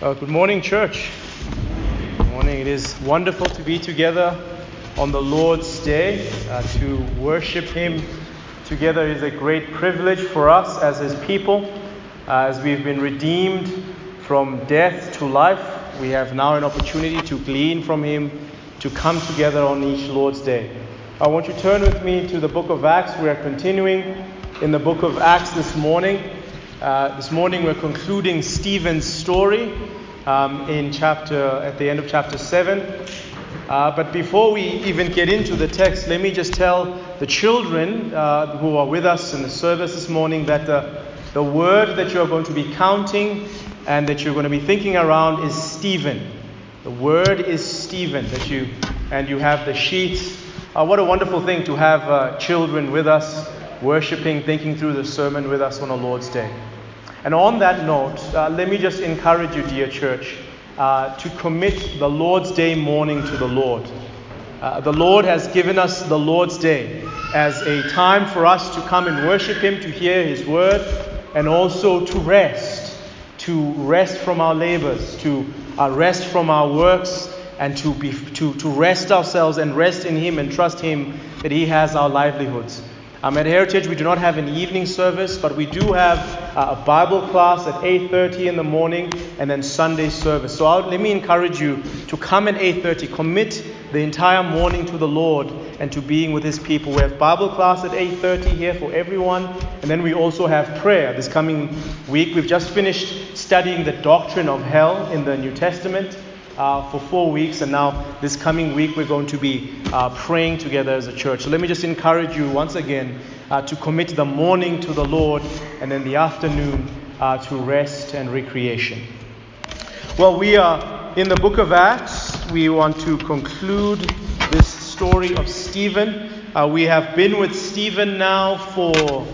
Uh, good morning, church. Good morning. It is wonderful to be together on the Lord's Day uh, to worship Him together is a great privilege for us as His people. Uh, as we've been redeemed from death to life, we have now an opportunity to glean from Him to come together on each Lord's Day. I want you to turn with me to the book of Acts. We are continuing in the book of Acts this morning. Uh, this morning we're concluding Stephen's story um, in chapter at the end of chapter seven. Uh, but before we even get into the text, let me just tell the children uh, who are with us in the service this morning that the, the word that you are going to be counting and that you're going to be thinking around is Stephen. The word is Stephen that you and you have the sheets. Uh, what a wonderful thing to have uh, children with us, worshiping, thinking through the sermon with us on a Lord's Day. And on that note, uh, let me just encourage you, dear church, uh, to commit the Lord's Day morning to the Lord. Uh, the Lord has given us the Lord's Day as a time for us to come and worship Him, to hear His word, and also to rest, to rest from our labors, to uh, rest from our works, and to, be, to, to rest ourselves and rest in Him and trust Him that He has our livelihoods. Um, at Heritage, we do not have an evening service, but we do have uh, a Bible class at 8:30 in the morning, and then Sunday service. So I'll, let me encourage you to come at 8:30. Commit the entire morning to the Lord and to being with His people. We have Bible class at 8:30 here for everyone, and then we also have prayer this coming week. We've just finished studying the doctrine of hell in the New Testament uh, for four weeks, and now this coming week we're going to be uh, praying together as a church. So let me just encourage you once again uh, to commit the morning to the Lord and then the afternoon uh, to rest and recreation. Well, we are in the book of Acts. We want to conclude this story of Stephen. Uh, we have been with Stephen now for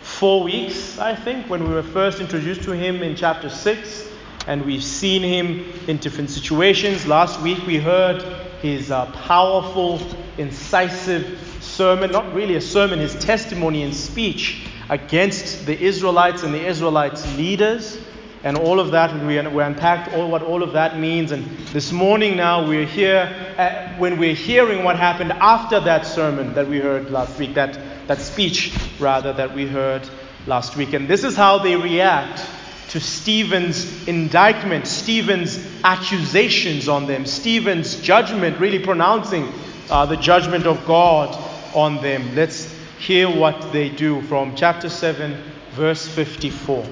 four weeks, I think, when we were first introduced to him in chapter 6 and we've seen him in different situations. Last week we heard his uh, powerful, incisive sermon, not really a sermon, his testimony and speech against the Israelites and the Israelites' leaders. And all of that, we, we unpacked all what all of that means. And this morning now, we're here, uh, when we're hearing what happened after that sermon that we heard last week, that, that speech, rather, that we heard last week. And this is how they react to Stephen's indictment, Stephen's accusations on them, Stephen's judgment, really pronouncing uh, the judgment of God on them. Let's hear what they do from chapter 7, verse 54.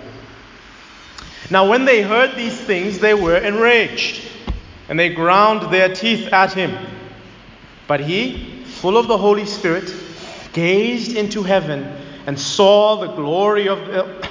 Now, when they heard these things, they were enraged, and they ground their teeth at him. But he, full of the Holy Spirit, gazed into heaven and saw the glory of.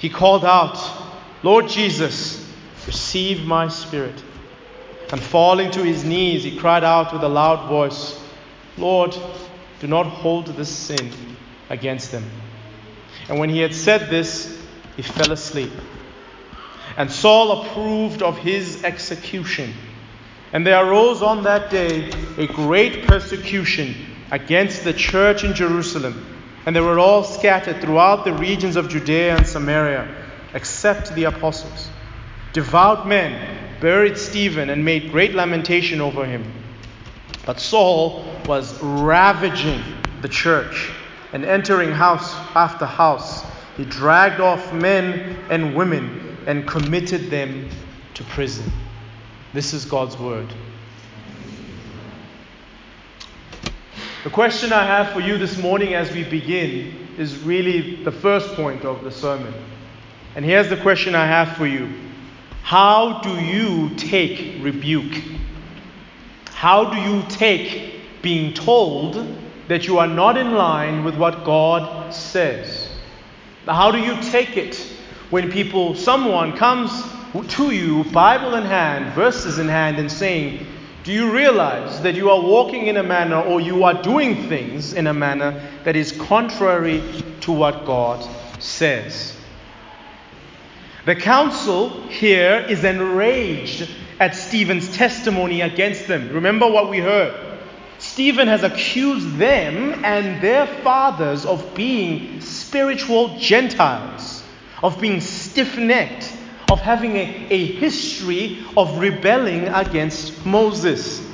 he called out, Lord Jesus, receive my spirit. And falling to his knees, he cried out with a loud voice, Lord, do not hold this sin against them. And when he had said this, he fell asleep. And Saul approved of his execution. And there arose on that day a great persecution against the church in Jerusalem and they were all scattered throughout the regions of Judea and Samaria, except the apostles. Devout men buried Stephen and made great lamentation over him. But Saul was ravaging the church and entering house after house. He dragged off men and women and committed them to prison. This is God's word. The question I have for you this morning as we begin is really the first point of the sermon. And here's the question I have for you How do you take rebuke? How do you take being told that you are not in line with what God says? How do you take it when people, someone comes to you, Bible in hand, verses in hand, and saying, Do you realize that you are walking in a manner or you are doing things in a manner that is contrary to what God says? The council here is enraged at Stephen's testimony against them. Remember what we heard. Stephen has accused them and their fathers of being spiritual Gentiles, of being stiff necked, of having a, a history of rebelling against Moses.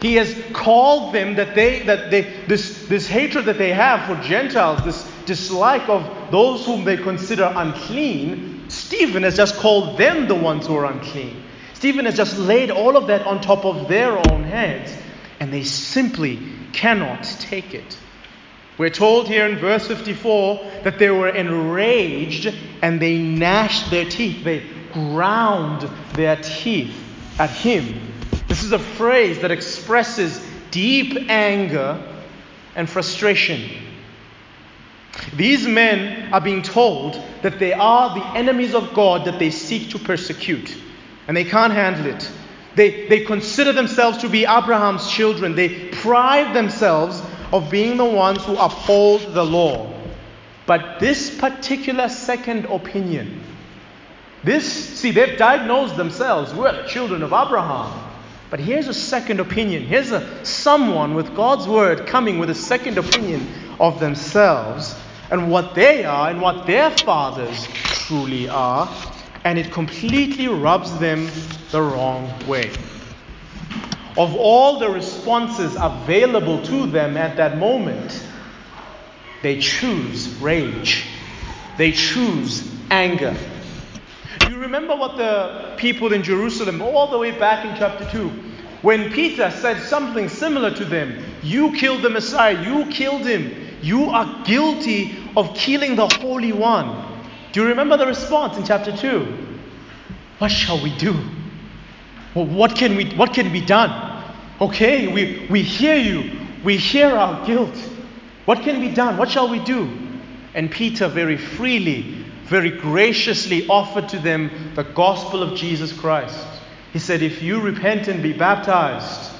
He has called them that they that they this this hatred that they have for Gentiles, this dislike of those whom they consider unclean, Stephen has just called them the ones who are unclean. Stephen has just laid all of that on top of their own heads, and they simply cannot take it. We're told here in verse 54 that they were enraged and they gnashed their teeth. They ground their teeth at him. This is a phrase that expresses deep anger and frustration. These men are being told that they are the enemies of God that they seek to persecute and they can't handle it. They, they consider themselves to be Abraham's children. They pride themselves of being the ones who uphold the law. But this particular second opinion, this, see, they've diagnosed themselves, we're the children of Abraham. But here's a second opinion. Here's a someone with God's word coming with a second opinion of themselves and what they are and what their fathers truly are and it completely rubs them the wrong way. Of all the responses available to them at that moment, they choose rage. They choose anger. You remember what the people in Jerusalem, all the way back in chapter 2, when Peter said something similar to them, You killed the Messiah, you killed him, you are guilty of killing the Holy One. Do you remember the response in chapter 2? What shall we do? Well, what can we what can be done? Okay, we, we hear you. We hear our guilt. What can be done? What shall we do? And Peter very freely, very graciously offered to them the gospel of Jesus Christ. He said, If you repent and be baptized,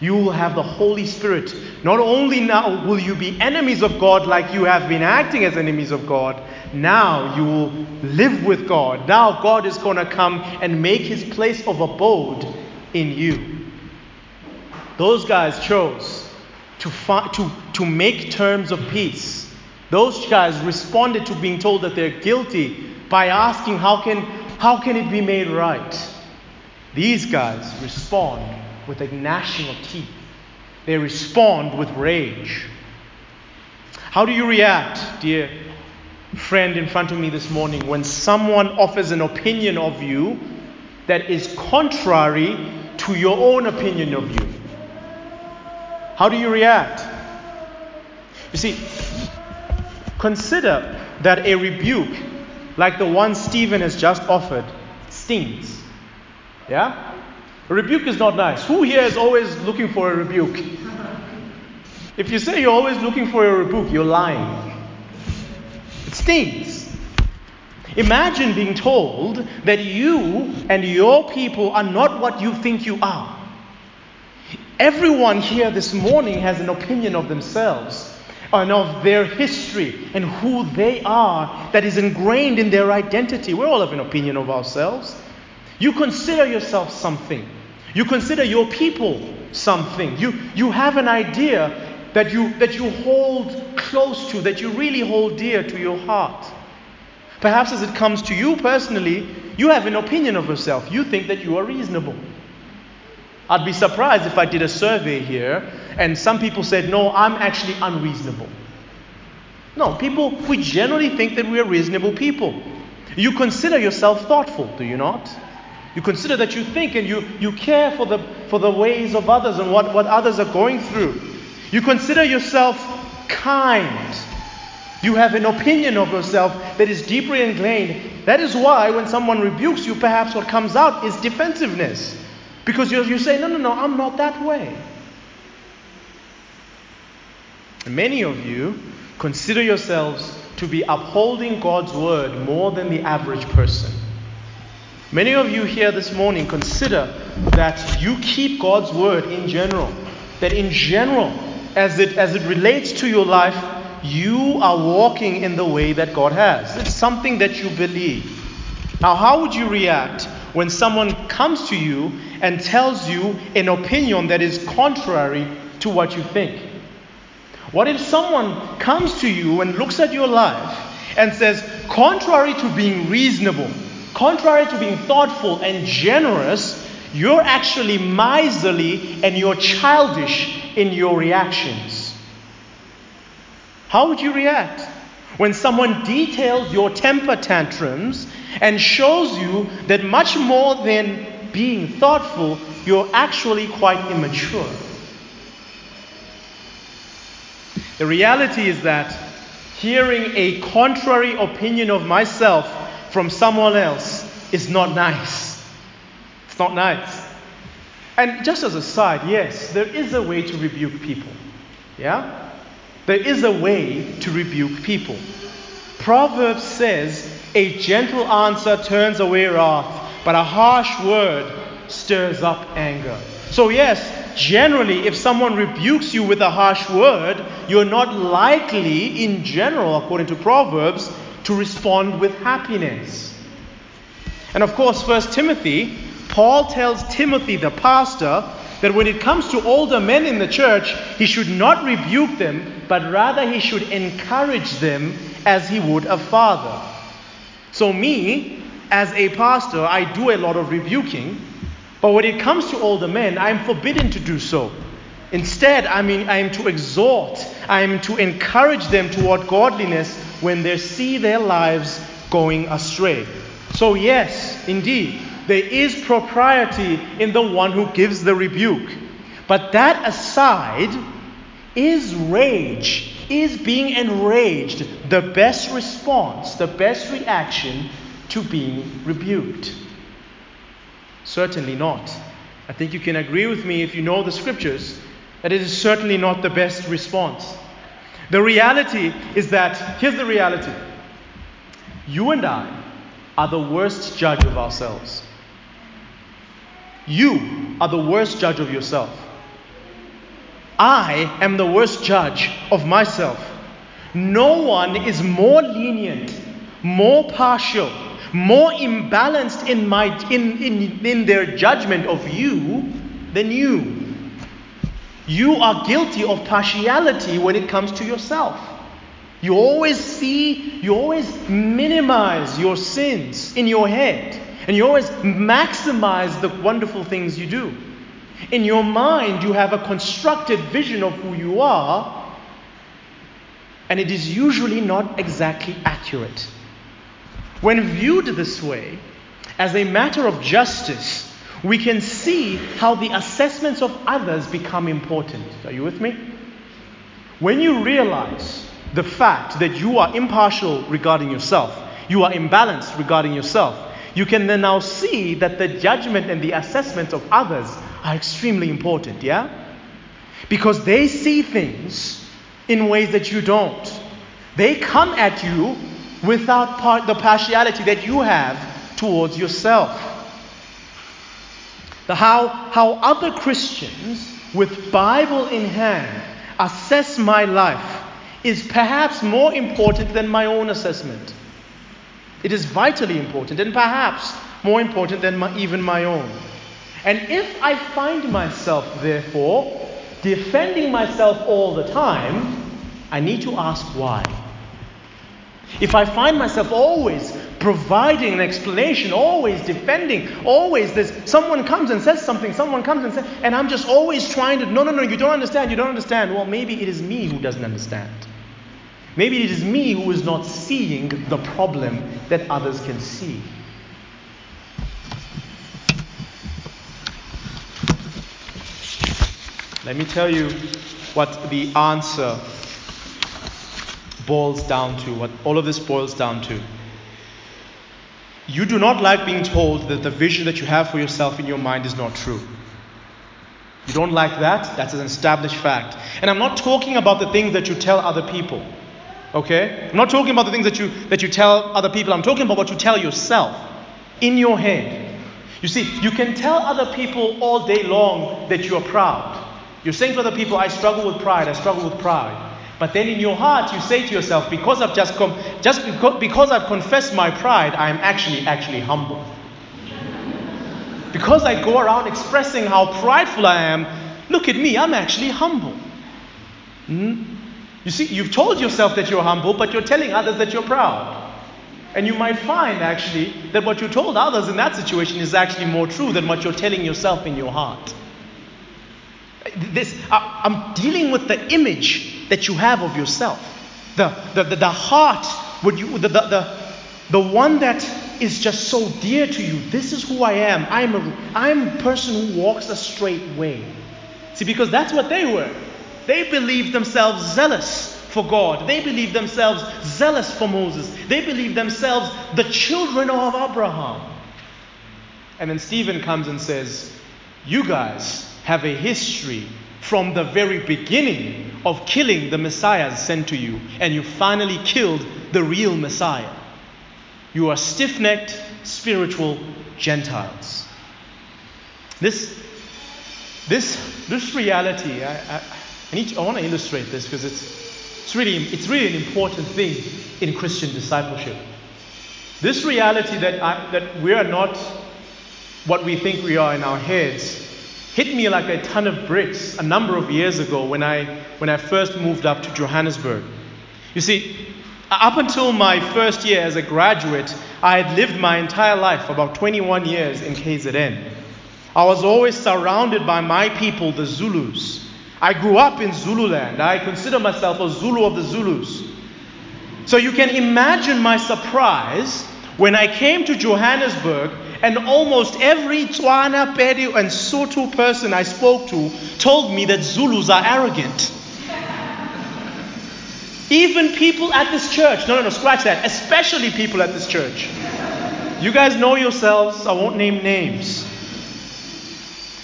you will have the Holy Spirit. Not only now will you be enemies of God like you have been acting as enemies of God, now you will live with God. Now God is going to come and make his place of abode in you. Those guys chose to, fi- to, to make terms of peace. Those guys responded to being told that they're guilty by asking, How can, how can it be made right? These guys respond with a gnashing of teeth. They respond with rage. How do you react, dear friend in front of me this morning, when someone offers an opinion of you that is contrary to your own opinion of you? How do you react? You see, consider that a rebuke like the one Stephen has just offered stings. Yeah? A rebuke is not nice. Who here is always looking for a rebuke? If you say you're always looking for a rebuke, you're lying. It stings. Imagine being told that you and your people are not what you think you are. Everyone here this morning has an opinion of themselves and of their history and who they are that is ingrained in their identity. We all have an opinion of ourselves. You consider yourself something. You consider your people something. You, you have an idea that you, that you hold close to, that you really hold dear to your heart. Perhaps as it comes to you personally, you have an opinion of yourself. You think that you are reasonable. I'd be surprised if I did a survey here and some people said, no, I'm actually unreasonable. No, people, we generally think that we are reasonable people. You consider yourself thoughtful, do you not? You consider that you think and you, you care for the, for the ways of others and what, what others are going through. You consider yourself kind. You have an opinion of yourself that is deeply ingrained. That is why when someone rebukes you, perhaps what comes out is defensiveness. Because you, you say, no, no, no, I'm not that way. And many of you consider yourselves to be upholding God's word more than the average person. Many of you here this morning consider that you keep God's word in general. That in general, as it, as it relates to your life, you are walking in the way that God has. It's something that you believe. Now, how would you react when someone comes to you and tells you an opinion that is contrary to what you think? What if someone comes to you and looks at your life and says, contrary to being reasonable, contrary to being thoughtful and generous, you're actually miserly and you're childish in your reactions? How would you react when someone details your temper tantrums and shows you that much more than being thoughtful, you're actually quite immature? The reality is that hearing a contrary opinion of myself from someone else is not nice. It's not nice. And just as a side, yes, there is a way to rebuke people. Yeah? There is a way to rebuke people. Proverbs says, A gentle answer turns away wrath, but a harsh word stirs up anger. So, yes, generally, if someone rebukes you with a harsh word, you're not likely, in general, according to Proverbs, to respond with happiness. And of course, First Timothy, Paul tells Timothy, the pastor, that when it comes to older men in the church, he should not rebuke them, but rather he should encourage them as he would a father. So, me, as a pastor, I do a lot of rebuking but when it comes to older men, I am forbidden to do so. Instead, I mean, I am to exhort, I am to encourage them toward godliness when they see their lives going astray. So, yes, indeed, there is propriety in the one who gives the rebuke. But that aside, is rage, is being enraged the best response, the best reaction to being rebuked? Certainly not. I think you can agree with me if you know the scriptures that it is certainly not the best response. The reality is that, here's the reality you and I are the worst judge of ourselves. You are the worst judge of yourself. I am the worst judge of myself. No one is more lenient, more partial, more imbalanced in, my, in, in, in their judgment of you than you. You are guilty of partiality when it comes to yourself. You always see, you always minimize your sins in your head, and you always maximize the wonderful things you do. In your mind, you have a constructed vision of who you are, and it is usually not exactly accurate. When viewed this way, as a matter of justice, we can see how the assessments of others become important. Are you with me? When you realize the fact that you are impartial regarding yourself, you are imbalanced regarding yourself, you can then now see that the judgment and the assessment of others are extremely important, yeah? Because they see things in ways that you don't. They come at you without part, the partiality that you have towards yourself. The how, how other Christians with Bible in hand assess my life is perhaps more important than my own assessment. It is vitally important and perhaps more important than my, even my own. And if I find myself, therefore, defending myself all the time, I need to ask why. If I find myself always providing an explanation, always defending, always there's someone comes and says something, someone comes and says, and I'm just always trying to, no, no, no, you don't understand, you don't understand. Well, maybe it is me who doesn't understand. Maybe it is me who is not seeing the problem that others can see. Let me tell you what the answer boils down to, what all of this boils down to. You do not like being told that the vision that you have for yourself in your mind is not true. You don't like that? That's an established fact. And I'm not talking about the things that you tell other people. Okay? I'm not talking about the things that you that you tell other people. I'm talking about what you tell yourself. in your head. You see, you can tell other people all day long that you are proud. You're saying to other people, I struggle with pride, I struggle with pride. But then in your heart, you say to yourself, because I've just, come, just because, because I've confessed my pride, I am actually, actually humble. because I go around expressing how prideful I am, look at me, I'm actually humble. Hmm? You see, you've told yourself that you're humble, but you're telling others that you're proud. And you might find actually that what you told others in that situation is actually more true than what you're telling yourself in your heart. This, I'm dealing with the image that you have of yourself. The, the, the, the heart, would you, the, the, the, the one that is just so dear to you. This is who I am. I'm a, I'm a person who walks a straight way. See, because that's what they were. They believed themselves zealous for God. They believed themselves zealous for Moses. They believed themselves the children of Abraham. And then Stephen comes and says, You guys have a history from the very beginning of killing the Messiah sent to you, and you finally killed the real Messiah. You are stiff necked, spiritual Gentiles. This, this, this reality, I, I, I, to, I want to illustrate this because it's, it's really, it's really an important thing in Christian discipleship. This reality that, I, that we are not what we think we are in our heads hit me like a ton of bricks a number of years ago when I, when I first moved up to Johannesburg. You see, up until my first year as a graduate, I had lived my entire life, about 21 years, in KZN. I was always surrounded by my people, the Zulus. I grew up in Zululand. I consider myself a Zulu of the Zulus. So you can imagine my surprise when I came to Johannesburg and almost every Tswana, and Sotho person I spoke to told me that Zulus are arrogant. Even people at this church, no, no, no, scratch that, especially people at this church. You guys know yourselves, I won't name names.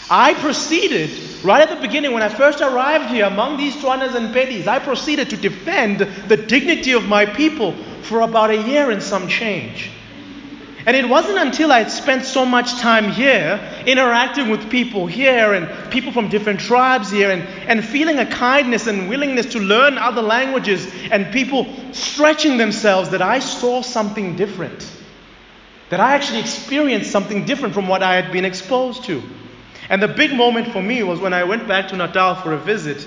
I proceeded Right at the beginning, when I first arrived here among these Tswanas and Pedis, I proceeded to defend the dignity of my people for about a year and some change. And it wasn't until I had spent so much time here, interacting with people here and people from different tribes here, and, and feeling a kindness and willingness to learn other languages and people stretching themselves, that I saw something different. That I actually experienced something different from what I had been exposed to. And the big moment for me was when I went back to Natal for a visit.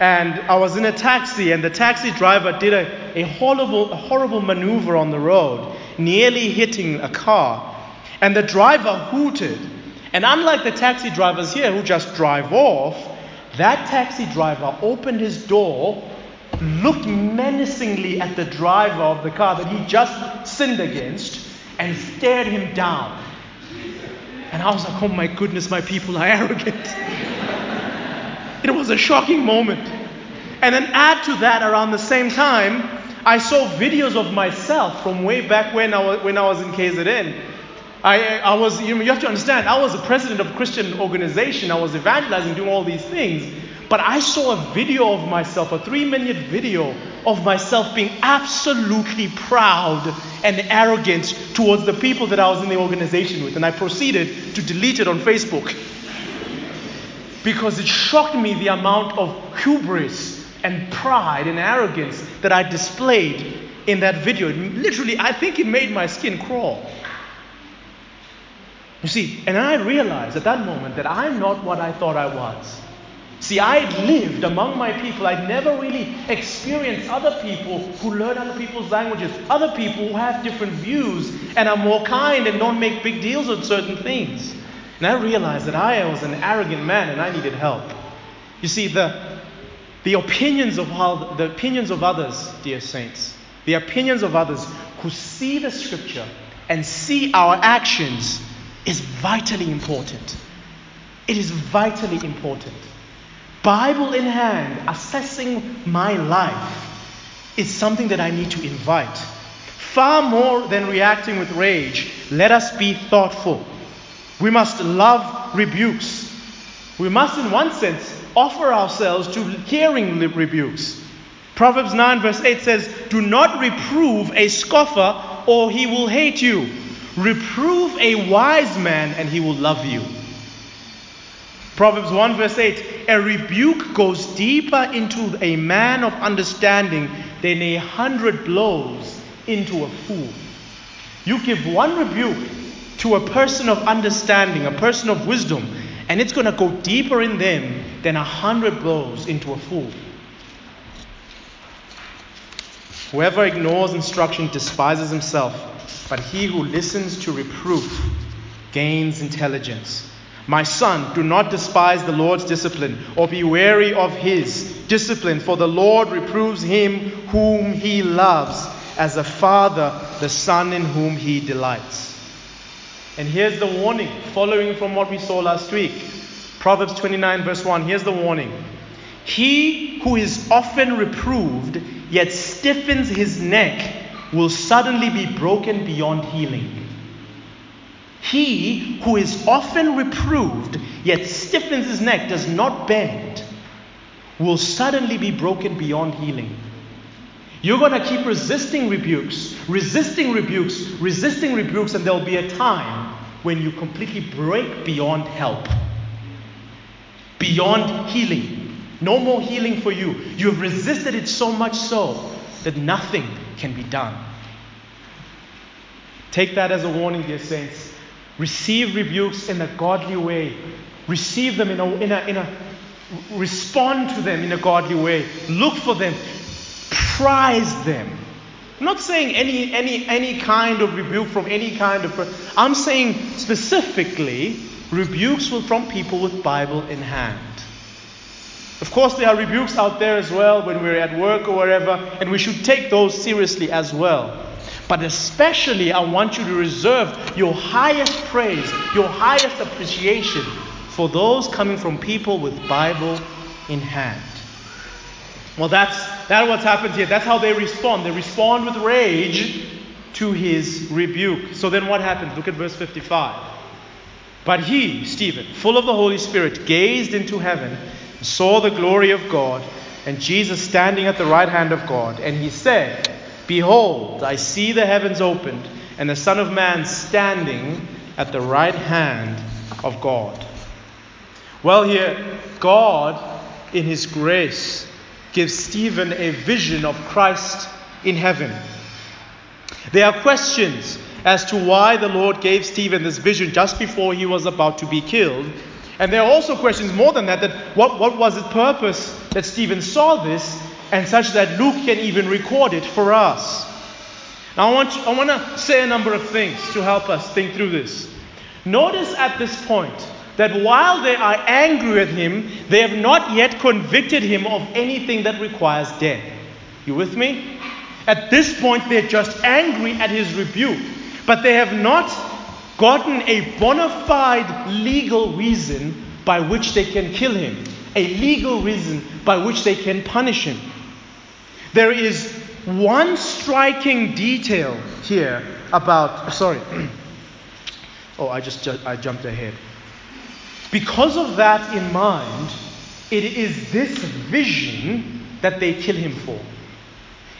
And I was in a taxi, and the taxi driver did a, a, horrible, a horrible maneuver on the road, nearly hitting a car. And the driver hooted. And unlike the taxi drivers here who just drive off, that taxi driver opened his door, looked menacingly at the driver of the car that he just sinned against, and stared him down. And I was like, oh my goodness, my people are arrogant. It was a shocking moment. And then add to that, around the same time, I saw videos of myself from way back when I was, when I was in KZN. I, I was, you, know, you have to understand, I was the president of a Christian organization. I was evangelizing, doing all these things. But I saw a video of myself, a three minute video of myself being absolutely proud and arrogant towards the people that I was in the organization with. And I proceeded to delete it on Facebook because it shocked me the amount of hubris and pride and arrogance that I displayed in that video. It literally, I think it made my skin crawl. You see, and I realized at that moment that I'm not what I thought I was. See, I'd lived among my people. I'd never really experienced other people who learn other people's languages, other people who have different views and are more kind and don't make big deals on certain things. And I realized that I was an arrogant man and I needed help. You see, the, the opinions of how, the opinions of others, dear saints, the opinions of others who see the scripture and see our actions is vitally important. It is vitally important. Bible in hand, assessing my life is something that I need to invite. Far more than reacting with rage, let us be thoughtful. We must love rebukes. We must, in one sense, offer ourselves to hearing rebukes. Proverbs 9, verse 8 says, Do not reprove a scoffer, or he will hate you. Reprove a wise man, and he will love you. Proverbs 1 verse 8 A rebuke goes deeper into a man of understanding than a hundred blows into a fool. You give one rebuke to a person of understanding, a person of wisdom, and it's going to go deeper in them than a hundred blows into a fool. Whoever ignores instruction despises himself, but he who listens to reproof gains intelligence. My son, do not despise the Lord's discipline, or be weary of his discipline, for the Lord reproves him whom he loves, as a father the son in whom he delights. And here's the warning, following from what we saw last week. Proverbs 29, verse 1. Here's the warning He who is often reproved, yet stiffens his neck, will suddenly be broken beyond healing. He who is often reproved, yet stiffens his neck, does not bend, will suddenly be broken beyond healing. You're going to keep resisting rebukes, resisting rebukes, resisting rebukes, and there'll be a time when you completely break beyond help, beyond healing. No more healing for you. You have resisted it so much so that nothing can be done. Take that as a warning, dear saints. Receive rebukes in a godly way. Receive them in a, in a, in a respond to them in a godly way. Look for them. Prize them. I'm not saying any, any, any kind of rebuke from any kind of. I'm saying specifically rebukes from people with Bible in hand. Of course, there are rebukes out there as well when we're at work or wherever, and we should take those seriously as well. But especially, I want you to reserve your highest praise, your highest appreciation for those coming from people with Bible in hand. Well, that's, that's what's happened here. That's how they respond. They respond with rage to his rebuke. So then what happens? Look at verse 55. But he, Stephen, full of the Holy Spirit, gazed into heaven, saw the glory of God, and Jesus standing at the right hand of God. And he said, Behold, I see the heavens opened, and the Son of Man standing at the right hand of God. Well, here, God, in His grace, gives Stephen a vision of Christ in heaven. There are questions as to why the Lord gave Stephen this vision just before he was about to be killed. And there are also questions more than that, that what, what was its purpose that Stephen saw this and such that Luke can even record it for us. Now, I want, I want to say a number of things to help us think through this. Notice at this point that while they are angry at him, they have not yet convicted him of anything that requires death. You with me? At this point, they're just angry at his rebuke, but they have not gotten a bona fide legal reason by which they can kill him, a legal reason by which they can punish him. There is one striking detail here about, sorry, oh, I just I jumped ahead. Because of that in mind, it is this vision that they kill him for.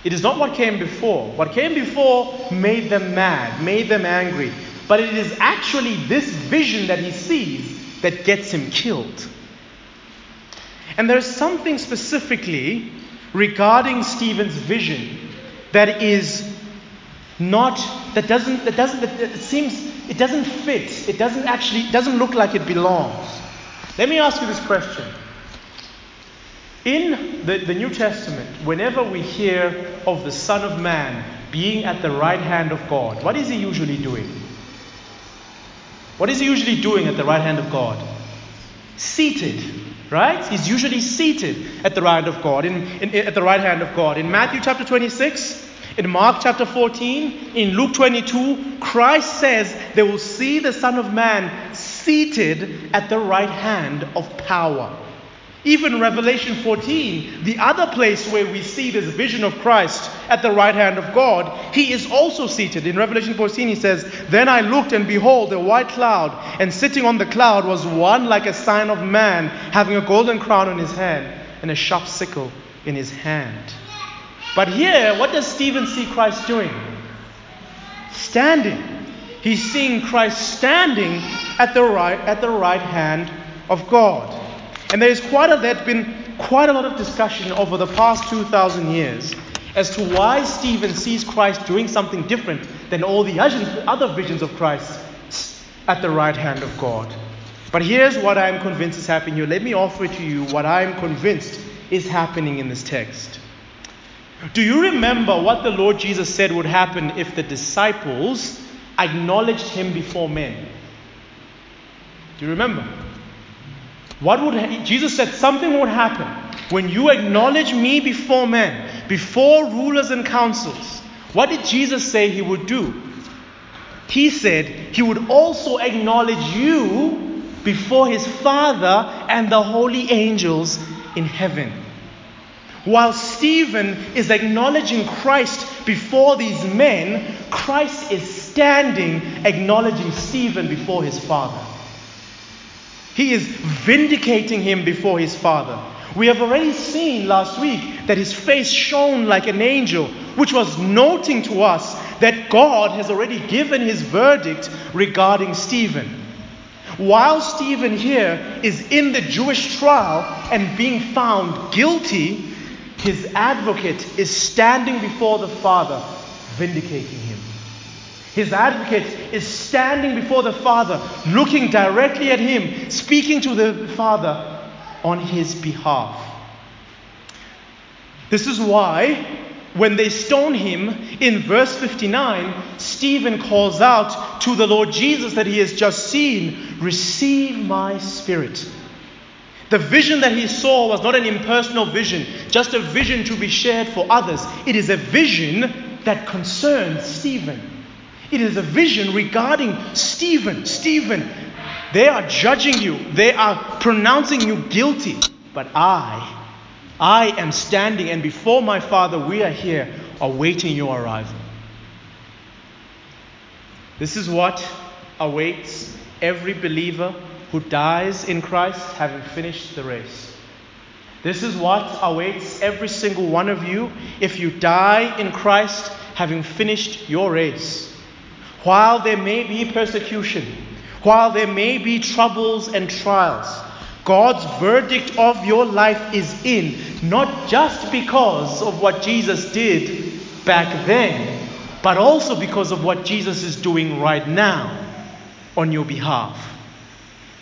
It is not what came before. What came before made them mad, made them angry. But it is actually this vision that he sees that gets him killed. And there's something specifically regarding Stephen's vision that is not that doesn't that doesn't that it seems it doesn't fit. It doesn't actually doesn't look like it belongs. Let me ask you this question. In the, the new testament whenever we hear of the son of man being at the right hand of god what is he usually doing? What is he usually doing at the right hand of god? Seated Right? He's usually seated at the right hand of God, in, in, at the right hand of God. In Matthew chapter 26, in Mark chapter 14, in Luke 22, Christ says they will see the Son of Man seated at the right hand of power. Even Revelation 14, the other place where we see this vision of Christ at the right hand of God, he is also seated. In Revelation 14, he says, Then I looked, and behold, a white cloud, and sitting on the cloud was one like a sign of man, having a golden crown on his hand, and a sharp sickle in his hand. But here, what does Stephen see Christ doing? Standing. he's seeing Christ standing at the right, at the right hand of God. And there's quite a, there's been quite a lot of discussion over the past 2,000 years as to why Stephen sees Christ doing something different than all the other visions of Christ at the right hand of God. But here's what I'm convinced is happening here. Let me offer to you what I'm convinced is happening in this text. Do you remember what the Lord Jesus said would happen if the disciples acknowledged him before men? Do you remember? What would Jesus said something would happen when you acknowledge me before men, before rulers and councils. What did Jesus say he would do? He said he would also acknowledge you before his Father and the holy angels in heaven. While Stephen is acknowledging Christ before these men, Christ is standing acknowledging Stephen before his Father. He is vindicating him before his Father. We have already seen last week that his face shone like an angel, which was noting to us that God has already given his verdict regarding Stephen. While Stephen here is in the Jewish trial and being found guilty, his advocate is standing before the Father, vindicating him. His advocate is standing before the Father, looking directly at him, speaking to the Father on his behalf. This is why, when they stone him in verse 59, Stephen calls out to the Lord Jesus that he has just seen, Receive my spirit. The vision that he saw was not an impersonal vision, just a vision to be shared for others. It is a vision that concerns Stephen. It is a vision regarding Stephen. Stephen, they are judging you, they are pronouncing you guilty. But I, I am standing, and before my Father, we are here awaiting your arrival. This is what awaits every believer who dies in Christ having finished the race. This is what awaits every single one of you if you die in Christ having finished your race. While there may be persecution, while there may be troubles and trials, God's verdict of your life is in, not just because of what Jesus did back then, but also because of what Jesus is doing right now on your behalf.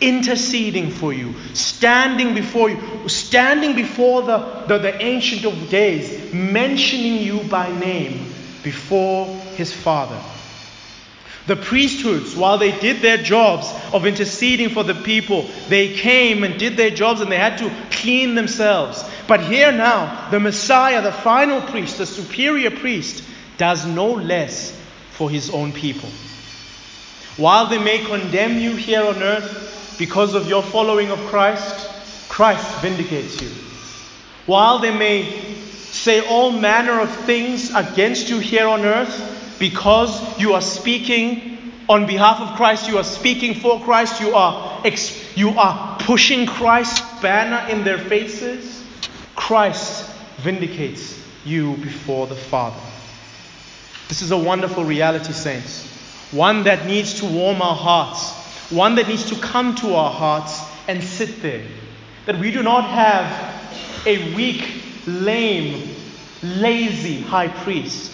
Interceding for you, standing before you, standing before the, the, the Ancient of Days, mentioning you by name before his Father. The priesthoods, while they did their jobs of interceding for the people, they came and did their jobs and they had to clean themselves. But here now, the Messiah, the final priest, the superior priest, does no less for his own people. While they may condemn you here on earth because of your following of Christ, Christ vindicates you. While they may say all manner of things against you here on earth, because you are speaking on behalf of Christ, you are speaking for Christ, you are, you are pushing Christ's banner in their faces, Christ vindicates you before the Father. This is a wonderful reality, saints. One that needs to warm our hearts, one that needs to come to our hearts and sit there. That we do not have a weak, lame, lazy high priest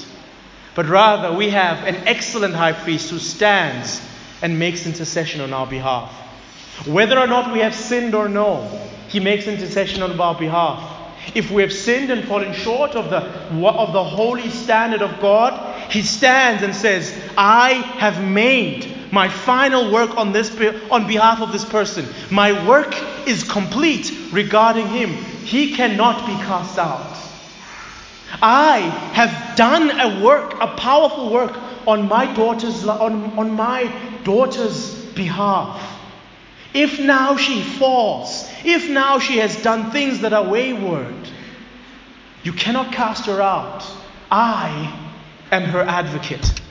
but rather, we have an excellent high priest who stands and makes intercession on our behalf. Whether or not we have sinned or no, he makes intercession on our behalf. If we have sinned and fallen short of the, of the holy standard of God, he stands and says, I have made my final work on, this, on behalf of this person. My work is complete regarding him. He cannot be cast out. I have done a work, a powerful work on my daughter's on, on my daughter's behalf. If now she falls, if now she has done things that are wayward, you cannot cast her out. I am her advocate.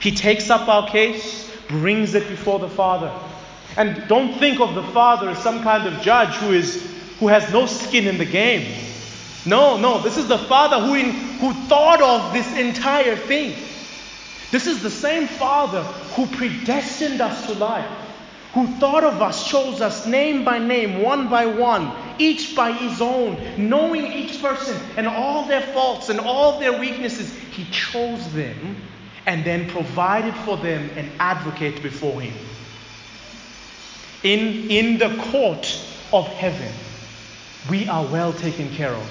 He takes up our case, brings it before the Father. And don't think of the Father as some kind of judge who is who has no skin in the game. No, no, this is the Father who, in, who thought of this entire thing. This is the same Father who predestined us to life, who thought of us, chose us name by name, one by one, each by his own, knowing each person and all their faults and all their weaknesses. He chose them and then provided for them an advocate before him. In, in the court of heaven, we are well taken care of.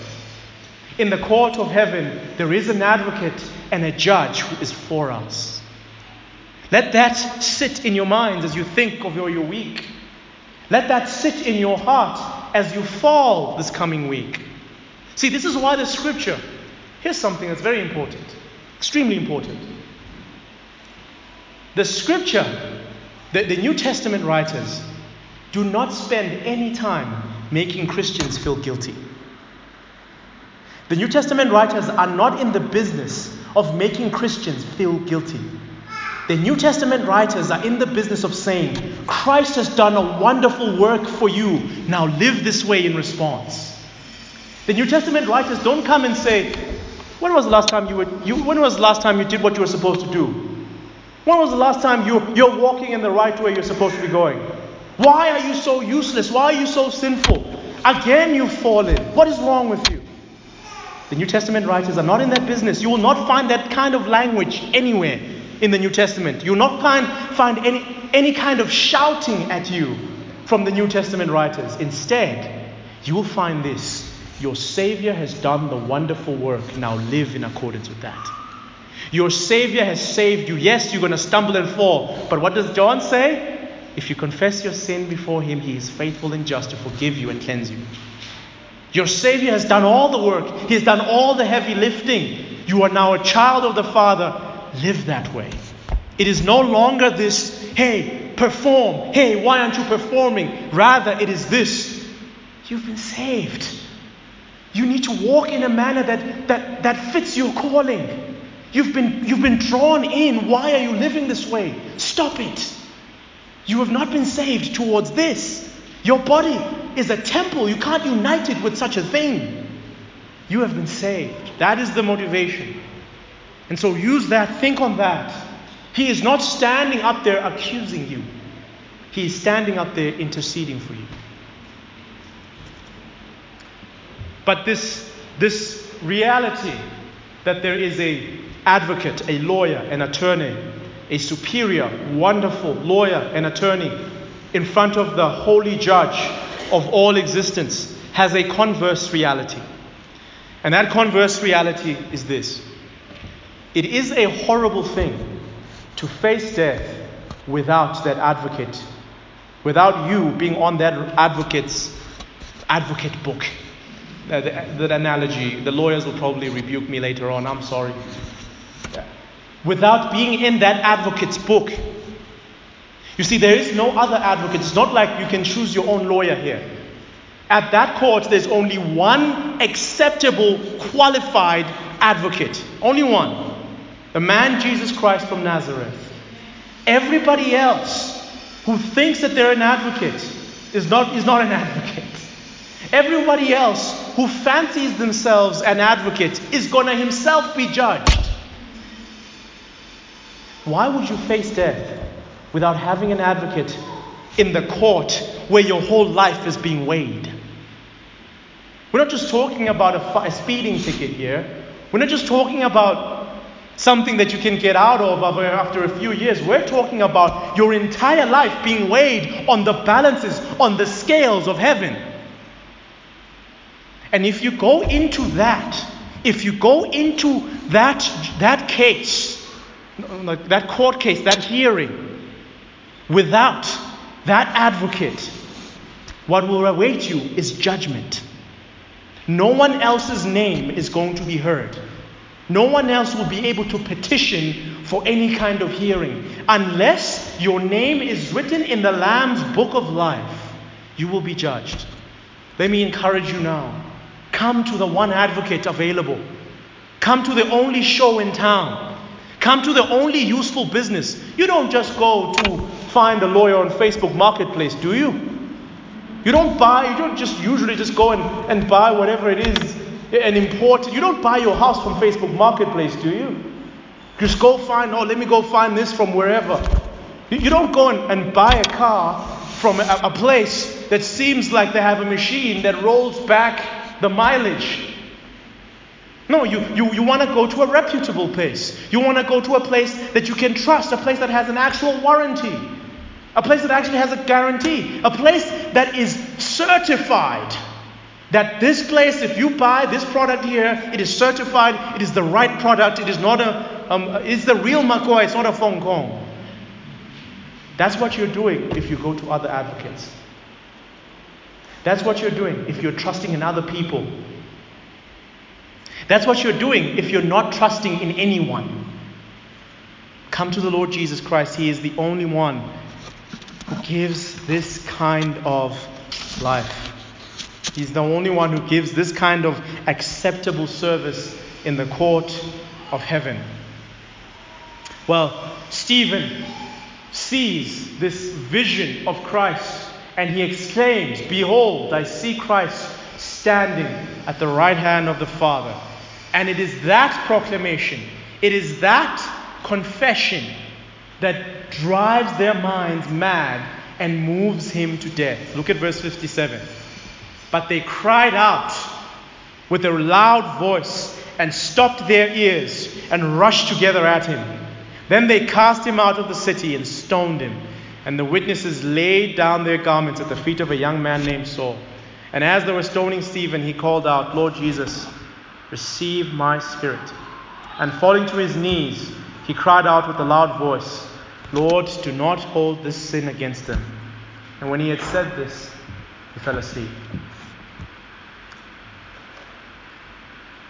In the court of heaven, there is an advocate and a judge who is for us. Let that sit in your minds as you think of your, your week. Let that sit in your heart as you fall this coming week. See, this is why the scripture, here's something that's very important, extremely important. The scripture, the, the New Testament writers, do not spend any time making Christians feel guilty. The New Testament writers are not in the business of making Christians feel guilty. The New Testament writers are in the business of saying, Christ has done a wonderful work for you. Now live this way in response. The New Testament writers don't come and say, when was the last time you, were, you when was the last time you did what you were supposed to do? When was the last time you, you're walking in the right way you're supposed to be going? Why are you so useless? Why are you so sinful? Again, you've fallen. What is wrong with you? The New Testament writers are not in that business. You will not find that kind of language anywhere in the New Testament. You will not find, find any, any kind of shouting at you from the New Testament writers. Instead, you will find this Your Savior has done the wonderful work. Now live in accordance with that. Your Savior has saved you. Yes, you're going to stumble and fall. But what does John say? If you confess your sin before Him, He is faithful and just to forgive you and cleanse you. Your Savior has done all the work, He has done all the heavy lifting. You are now a child of the Father. Live that way. It is no longer this, hey, perform. Hey, why aren't you performing? Rather, it is this you've been saved. You need to walk in a manner that, that, that fits your calling. You've been, you've been drawn in. Why are you living this way? Stop it. You have not been saved towards this. Your body is a temple. You can't unite it with such a thing. You have been saved. That is the motivation. And so use that, think on that. He is not standing up there accusing you, He is standing up there interceding for you. But this, this reality that there is a advocate, a lawyer, an attorney, a superior, wonderful lawyer and attorney in front of the holy judge of all existence has a converse reality. And that converse reality is this it is a horrible thing to face death without that advocate, without you being on that advocate's advocate book. That analogy, the lawyers will probably rebuke me later on. I'm sorry. Without being in that advocate's book, you see, there is no other advocate. It's not like you can choose your own lawyer here. At that court, there's only one acceptable, qualified advocate. Only one. The man Jesus Christ from Nazareth. Everybody else who thinks that they're an advocate is not, is not an advocate. Everybody else who fancies themselves an advocate is going to himself be judged. Why would you face death? without having an advocate in the court where your whole life is being weighed. We're not just talking about a, a speeding ticket here. We're not just talking about something that you can get out of after a few years. We're talking about your entire life being weighed on the balances, on the scales of heaven. And if you go into that, if you go into that, that case, that court case, that hearing, Without that advocate, what will await you is judgment. No one else's name is going to be heard. No one else will be able to petition for any kind of hearing. Unless your name is written in the Lamb's book of life, you will be judged. Let me encourage you now. Come to the one advocate available. Come to the only show in town. Come to the only useful business. You don't just go to find a lawyer on Facebook Marketplace, do you? You don't buy, you don't just usually just go and, and buy whatever it is and import it. You don't buy your house from Facebook Marketplace, do you? Just go find, oh, let me go find this from wherever. You don't go and buy a car from a, a place that seems like they have a machine that rolls back the mileage. No, you, you, you want to go to a reputable place. You want to go to a place that you can trust, a place that has an actual warranty, a place that actually has a guarantee, a place that is certified. That this place, if you buy this product here, it is certified, it is the right product, it is not a, um, it's the real McCoy, it's not a Fong Kong. That's what you're doing if you go to other advocates. That's what you're doing if you're trusting in other people. That's what you're doing if you're not trusting in anyone. Come to the Lord Jesus Christ. He is the only one who gives this kind of life. He's the only one who gives this kind of acceptable service in the court of heaven. Well, Stephen sees this vision of Christ and he exclaims, Behold, I see Christ standing at the right hand of the Father. And it is that proclamation, it is that confession that drives their minds mad and moves him to death. Look at verse 57. But they cried out with a loud voice and stopped their ears and rushed together at him. Then they cast him out of the city and stoned him. And the witnesses laid down their garments at the feet of a young man named Saul. And as they were stoning Stephen, he called out, Lord Jesus, receive my spirit. And falling to his knees, he cried out with a loud voice, Lord, do not hold this sin against them. And when he had said this, he fell asleep.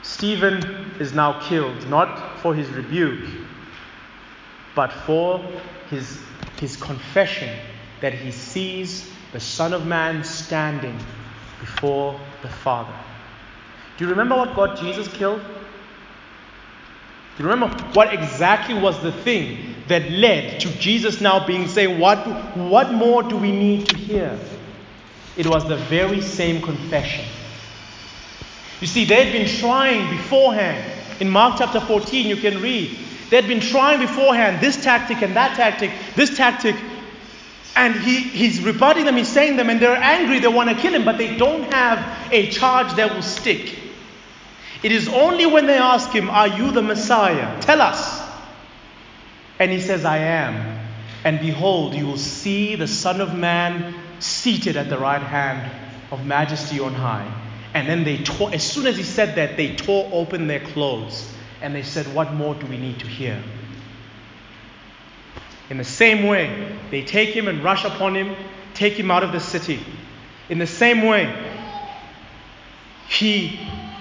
Stephen is now killed, not for his rebuke, but for his his confession that he sees the Son of Man standing before the Father. Do you remember what God Jesus killed? Do you remember what exactly was the thing that led to Jesus now being saying, What, what more do we need to hear? It was the very same confession. You see, they had been trying beforehand. In Mark chapter 14, you can read They'd been trying beforehand this tactic and that tactic, this tactic. And he, he's rebutting them, he's saying them, and they're angry, they want to kill him, but they don't have a charge that will stick. It is only when they ask him, Are you the Messiah? Tell us. And he says, I am. And behold, you will see the Son of Man seated at the right hand of majesty on high. And then they tore, as soon as he said that, they tore open their clothes and they said, What more do we need to hear? In the same way, they take him and rush upon him, take him out of the city. In the same way, he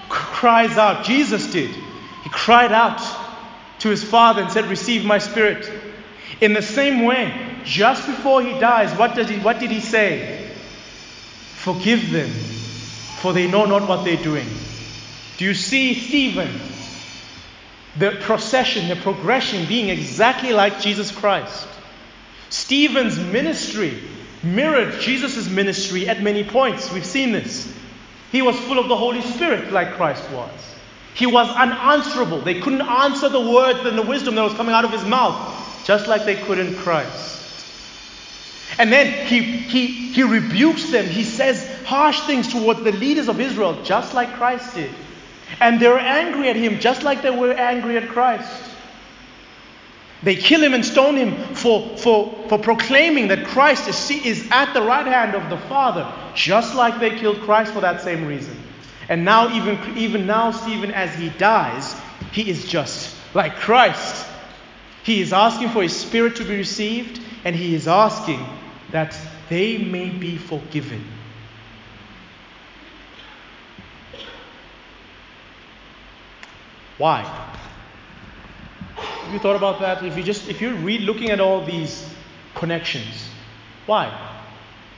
cries out, Jesus did. He cried out to his father and said, Receive my spirit. In the same way, just before he dies, what, does he, what did he say? Forgive them, for they know not what they're doing. Do you see Stephen the procession, the progression being exactly like Jesus Christ. Stephen's ministry mirrored Jesus' ministry at many points. We've seen this. He was full of the Holy Spirit like Christ was. He was unanswerable. They couldn't answer the words and the wisdom that was coming out of his mouth, just like they could in Christ. And then he, he, he rebukes them. He says harsh things towards the leaders of Israel, just like Christ did. And they're angry at him just like they were angry at Christ. They kill him and stone him for, for, for proclaiming that Christ is, is at the right hand of the Father, just like they killed Christ for that same reason. And now, even, even now, Stephen, as he dies, he is just like Christ. He is asking for his spirit to be received, and he is asking that they may be forgiven. Why? Have you thought about that? If you just if you're read looking at all these connections, why?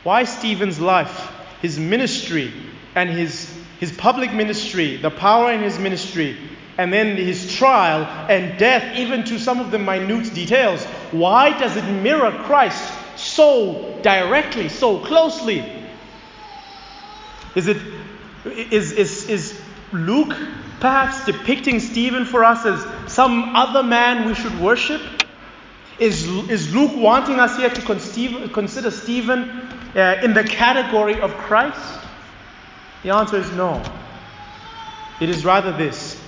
Why Stephen's life, his ministry, and his his public ministry, the power in his ministry, and then his trial and death, even to some of the minute details. Why does it mirror Christ so directly, so closely? Is it is is is Luke perhaps depicting Stephen for us as some other man we should worship? Is, is Luke wanting us here to consider Stephen uh, in the category of Christ? The answer is no. It is rather this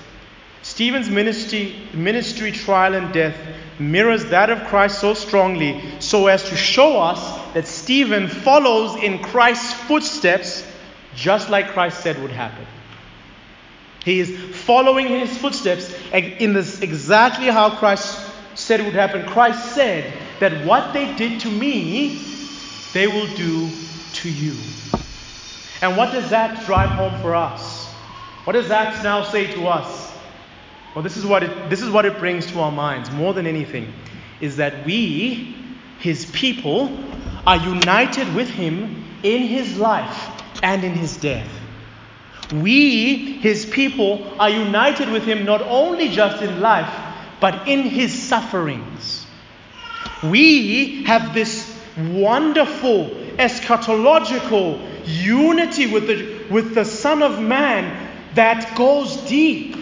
Stephen's ministry, ministry, trial, and death mirrors that of Christ so strongly so as to show us that Stephen follows in Christ's footsteps just like Christ said would happen. He is following his footsteps in this exactly how Christ said it would happen. Christ said that what they did to me, they will do to you. And what does that drive home for us? What does that now say to us? Well, this is what it, this is what it brings to our minds more than anything is that we, his people, are united with him in his life and in his death. We, his people, are united with him not only just in life, but in his sufferings. We have this wonderful eschatological unity with the, with the Son of Man that goes deep.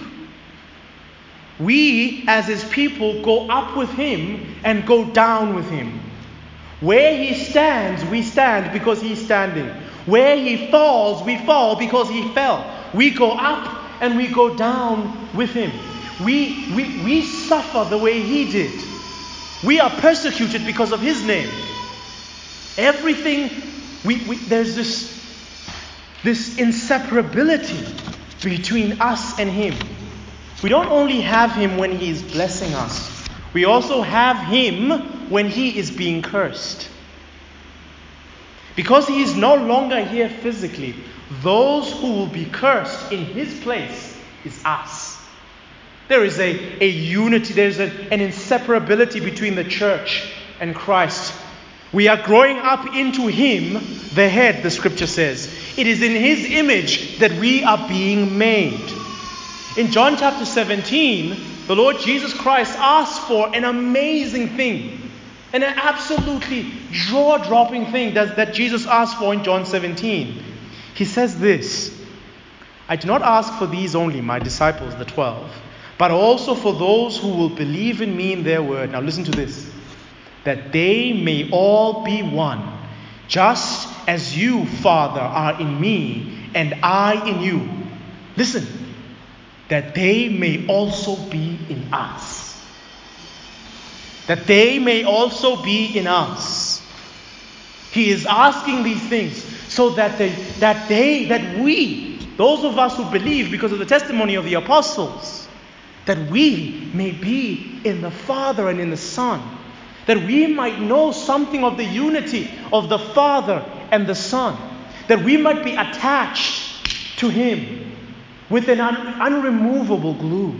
We, as his people, go up with him and go down with him. Where he stands, we stand because he's standing. Where he falls, we fall because he fell. We go up and we go down with him. We, we, we suffer the way he did. We are persecuted because of his name. Everything, we, we, there's this, this inseparability between us and him. We don't only have him when he is blessing us, we also have him when he is being cursed. Because he is no longer here physically, those who will be cursed in his place is us. There is a, a unity, there's a, an inseparability between the church and Christ. We are growing up into him, the head, the scripture says. It is in his image that we are being made. In John chapter 17, the Lord Jesus Christ asks for an amazing thing. An absolutely jaw dropping thing that, that Jesus asked for in John 17. He says this I do not ask for these only, my disciples, the twelve, but also for those who will believe in me in their word. Now listen to this that they may all be one, just as you, Father, are in me and I in you. Listen, that they may also be in us that they may also be in us. He is asking these things so that they, that they, that we, those of us who believe because of the testimony of the apostles, that we may be in the Father and in the Son, that we might know something of the unity of the Father and the Son, that we might be attached to Him with an un- unremovable glue.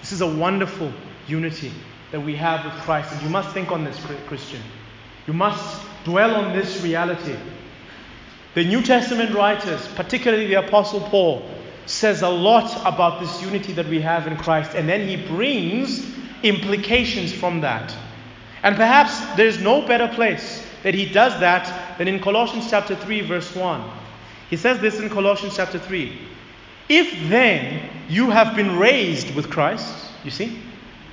This is a wonderful unity that we have with Christ. And you must think on this, Christian. You must dwell on this reality. The New Testament writers, particularly the Apostle Paul, says a lot about this unity that we have in Christ, and then he brings implications from that. And perhaps there's no better place that he does that than in Colossians chapter 3, verse 1. He says this in Colossians chapter 3. If then you have been raised with Christ, you see,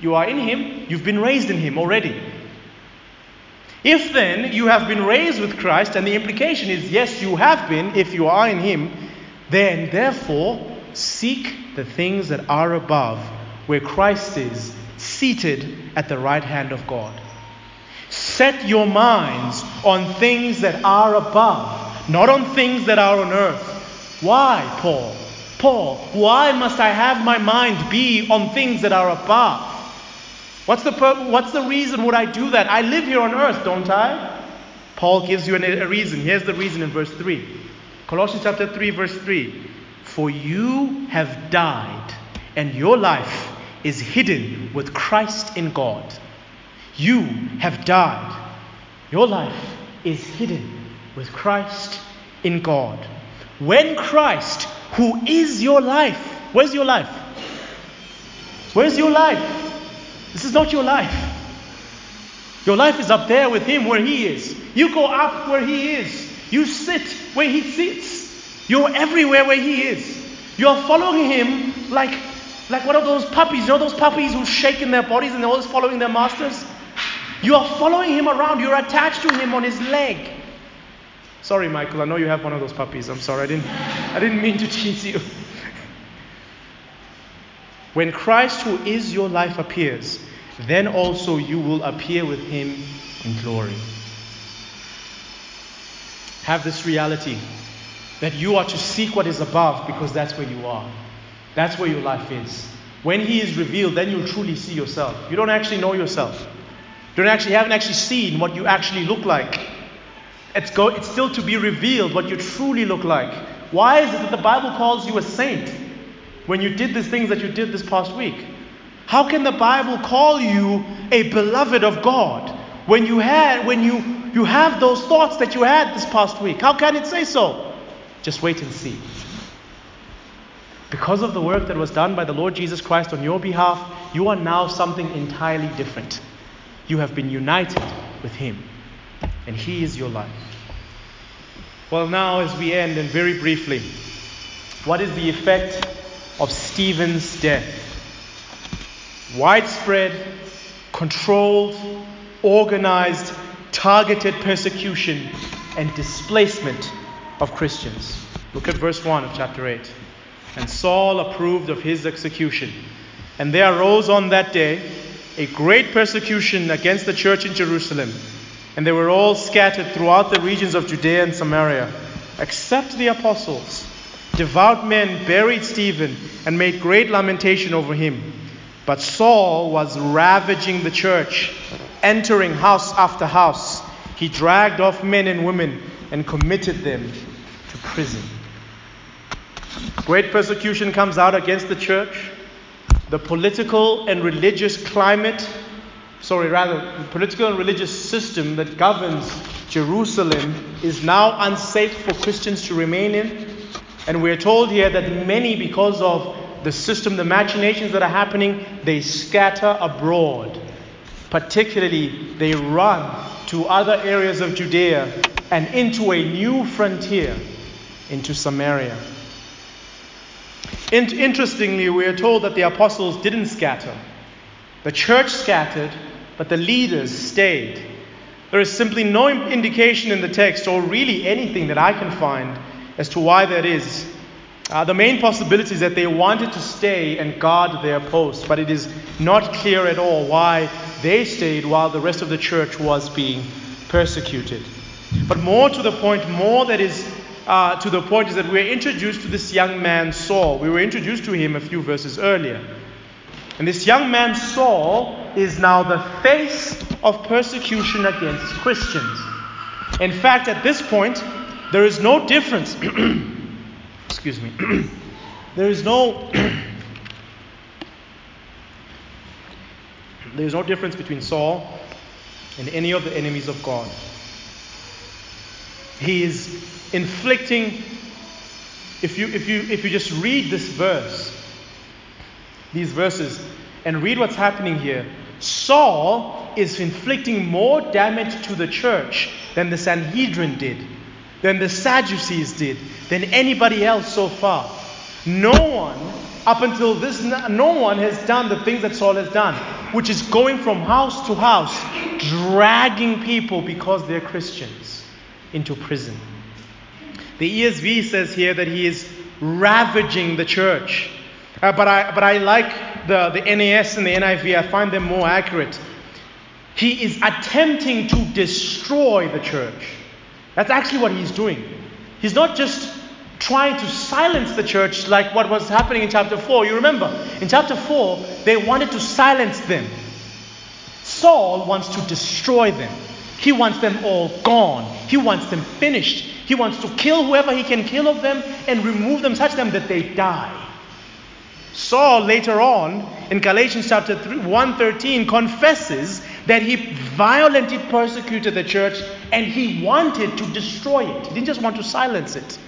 you are in Him, you've been raised in Him already. If then you have been raised with Christ, and the implication is yes, you have been if you are in Him, then therefore seek the things that are above, where Christ is, seated at the right hand of God. Set your minds on things that are above, not on things that are on earth. Why, Paul? Paul, why must I have my mind be on things that are above? What's the, pur- what's the reason would I do that? I live here on earth, don't I? Paul gives you a reason. Here's the reason in verse 3. Colossians chapter 3, verse 3. For you have died, and your life is hidden with Christ in God. You have died. Your life is hidden with Christ in God. When Christ, who is your life, where's your life? Where's your life? This is not your life. Your life is up there with Him where He is. You go up where He is. You sit where He sits. You're everywhere where he is. You're following him like, like one of those puppies. You know those puppies who shake in their bodies and they're always following their masters? You are following him around. You're attached to him on his leg. Sorry, Michael. I know you have one of those puppies. I'm sorry. I didn't, I didn't mean to tease you. When Christ, who is your life, appears, then also you will appear with him in glory. Have this reality that you are to seek what is above because that's where you are. That's where your life is. When He is revealed, then you'll truly see yourself. You don't actually know yourself. You don't actually you haven't actually seen what you actually look like. It's, go, it's still to be revealed what you truly look like. Why is it that the Bible calls you a saint when you did these things that you did this past week? How can the Bible call you a beloved of God when you had when you you have those thoughts that you had this past week? How can it say so? Just wait and see. Because of the work that was done by the Lord Jesus Christ on your behalf, you are now something entirely different. You have been united with Him, and He is your life. Well, now, as we end, and very briefly, what is the effect of Stephen's death? Widespread, controlled, organized, targeted persecution and displacement of Christians. Look at verse 1 of chapter 8. And Saul approved of his execution. And there arose on that day a great persecution against the church in Jerusalem. And they were all scattered throughout the regions of Judea and Samaria, except the apostles. Devout men buried Stephen and made great lamentation over him. But Saul was ravaging the church, entering house after house. He dragged off men and women and committed them to prison. Great persecution comes out against the church. The political and religious climate, sorry, rather, the political and religious system that governs Jerusalem is now unsafe for Christians to remain in. And we're told here that many, because of the system, the machinations that are happening, they scatter abroad. Particularly, they run to other areas of Judea and into a new frontier, into Samaria. interestingly, we are told that the apostles didn't scatter. The church scattered, but the leaders stayed. There is simply no indication in the text, or really anything that I can find, as to why that is. Uh, the main possibility is that they wanted to stay and guard their post, but it is not clear at all why they stayed while the rest of the church was being persecuted. But more to the point, more that is uh, to the point is that we're introduced to this young man Saul. We were introduced to him a few verses earlier. And this young man Saul is now the face of persecution against Christians. In fact, at this point, there is no difference. excuse me, there is no there is no difference between Saul and any of the enemies of God. He is inflicting if you if you if you just read this verse, these verses, and read what's happening here, Saul is inflicting more damage to the church than the Sanhedrin did than the Sadducees did, than anybody else so far. No one, up until this, no one has done the things that Saul has done, which is going from house to house, dragging people because they're Christians into prison. The ESV says here that he is ravaging the church. Uh, but, I, but I like the, the NAS and the NIV, I find them more accurate. He is attempting to destroy the church. That's actually what he's doing. He's not just trying to silence the church like what was happening in chapter 4. You remember, in chapter 4, they wanted to silence them. Saul wants to destroy them. He wants them all gone. He wants them finished. He wants to kill whoever he can kill of them and remove them, touch them that they die. Saul later on in Galatians chapter 3, 113 confesses that he violently persecuted the church and he wanted to destroy it. He didn't just want to silence it.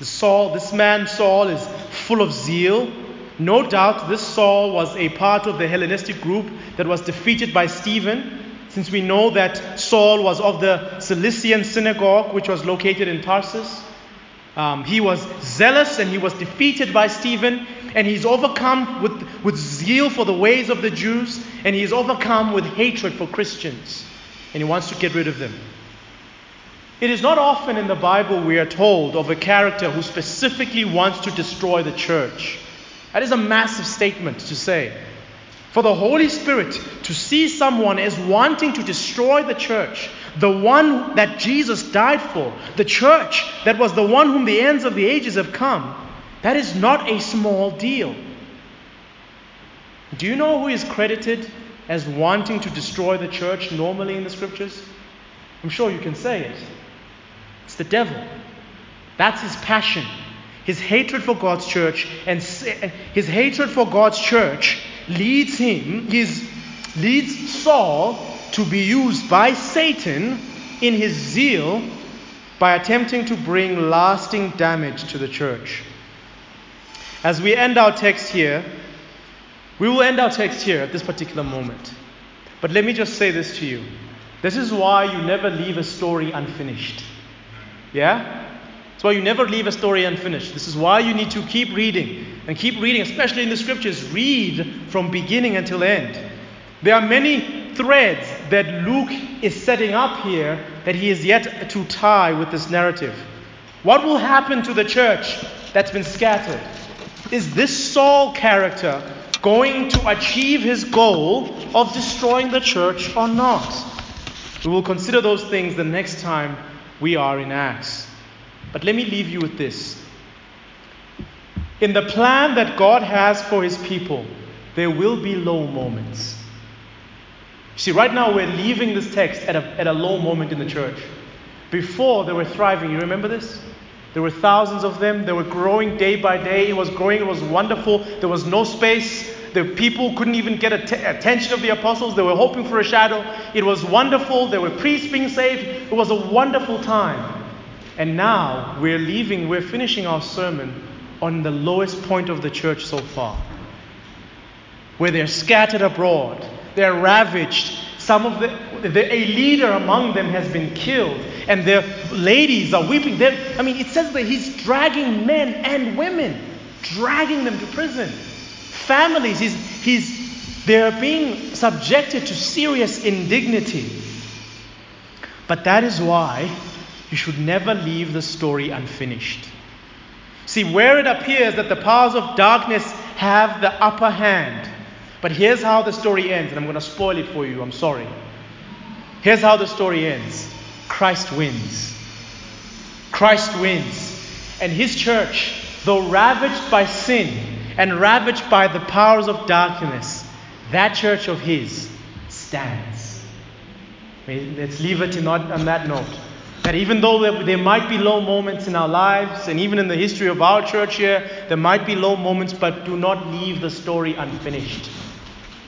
Saul, this man Saul, is full of zeal. No doubt this Saul was a part of the Hellenistic group that was defeated by Stephen. since we know that Saul was of the Cilician synagogue, which was located in Tarsus. Um, he was zealous and he was defeated by Stephen, and he's overcome with, with zeal for the ways of the Jews, and he's overcome with hatred for Christians, and he wants to get rid of them. It is not often in the Bible we are told of a character who specifically wants to destroy the church. That is a massive statement to say. For the Holy Spirit to see someone as wanting to destroy the church, the one that Jesus died for, the church that was the one whom the ends of the ages have come, that is not a small deal. Do you know who is credited as wanting to destroy the church normally in the scriptures? I'm sure you can say it. It's the devil. That's his passion. His hatred for God's church and his hatred for God's church leads him, his, leads Saul to be used by Satan in his zeal by attempting to bring lasting damage to the church. As we end our text here, we will end our text here at this particular moment. But let me just say this to you. This is why you never leave a story unfinished. Yeah? That's why you never leave a story unfinished. This is why you need to keep reading and keep reading, especially in the scriptures. Read from beginning until end. There are many threads that Luke is setting up here that he is yet to tie with this narrative. What will happen to the church that's been scattered? Is this Saul character going to achieve his goal of destroying the church or not? We will consider those things the next time we are in Acts. But let me leave you with this. In the plan that God has for his people, there will be low moments. See, right now we're leaving this text at a, at a low moment in the church. Before they were thriving, you remember this? There were thousands of them. They were growing day by day. It was growing. It was wonderful. There was no space. The people couldn't even get att- attention of the apostles. They were hoping for a shadow. It was wonderful. There were priests being saved. It was a wonderful time. And now we're leaving, we're finishing our sermon on the lowest point of the church so far, where they're scattered abroad, they're ravaged. Some of the, the a leader among them has been killed, and their ladies are weeping. They're, I mean, it says that he's dragging men and women, dragging them to prison. Families, he's, he's, they're being subjected to serious indignity. But that is why you should never leave the story unfinished. See, where it appears that the powers of darkness have the upper hand. But here's how the story ends, and I'm going to spoil it for you. I'm sorry. Here's how the story ends Christ wins. Christ wins. And his church, though ravaged by sin and ravaged by the powers of darkness, that church of his stands. Let's leave it on that note. That even though there might be low moments in our lives, and even in the history of our church here, there might be low moments, but do not leave the story unfinished.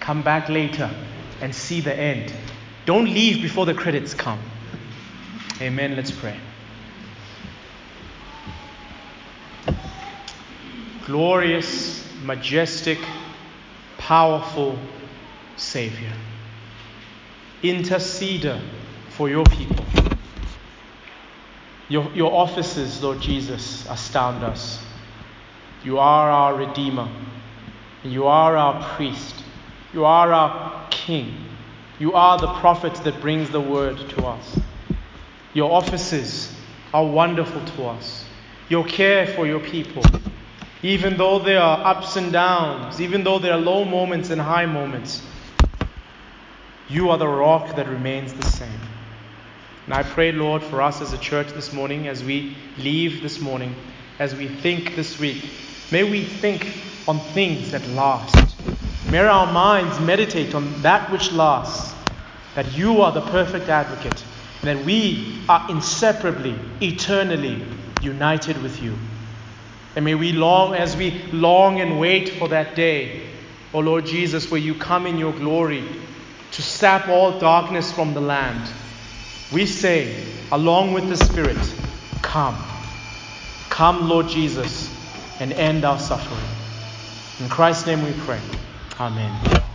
Come back later and see the end. Don't leave before the credits come. Amen. Let's pray. Glorious, majestic, powerful Savior, interceder for your people. Your, your offices, Lord Jesus, astound us. You are our Redeemer. You are our priest. You are our King. You are the prophet that brings the word to us. Your offices are wonderful to us. Your care for your people, even though there are ups and downs, even though there are low moments and high moments, you are the rock that remains the same. And I pray, Lord, for us as a church this morning, as we leave this morning, as we think this week, may we think on things that last. May our minds meditate on that which lasts, that you are the perfect advocate, and that we are inseparably, eternally united with you. And may we long, as we long and wait for that day, O Lord Jesus, where you come in your glory to sap all darkness from the land we say, along with the Spirit, Come. Come, Lord Jesus, and end our suffering. In Christ's name we pray. Amen.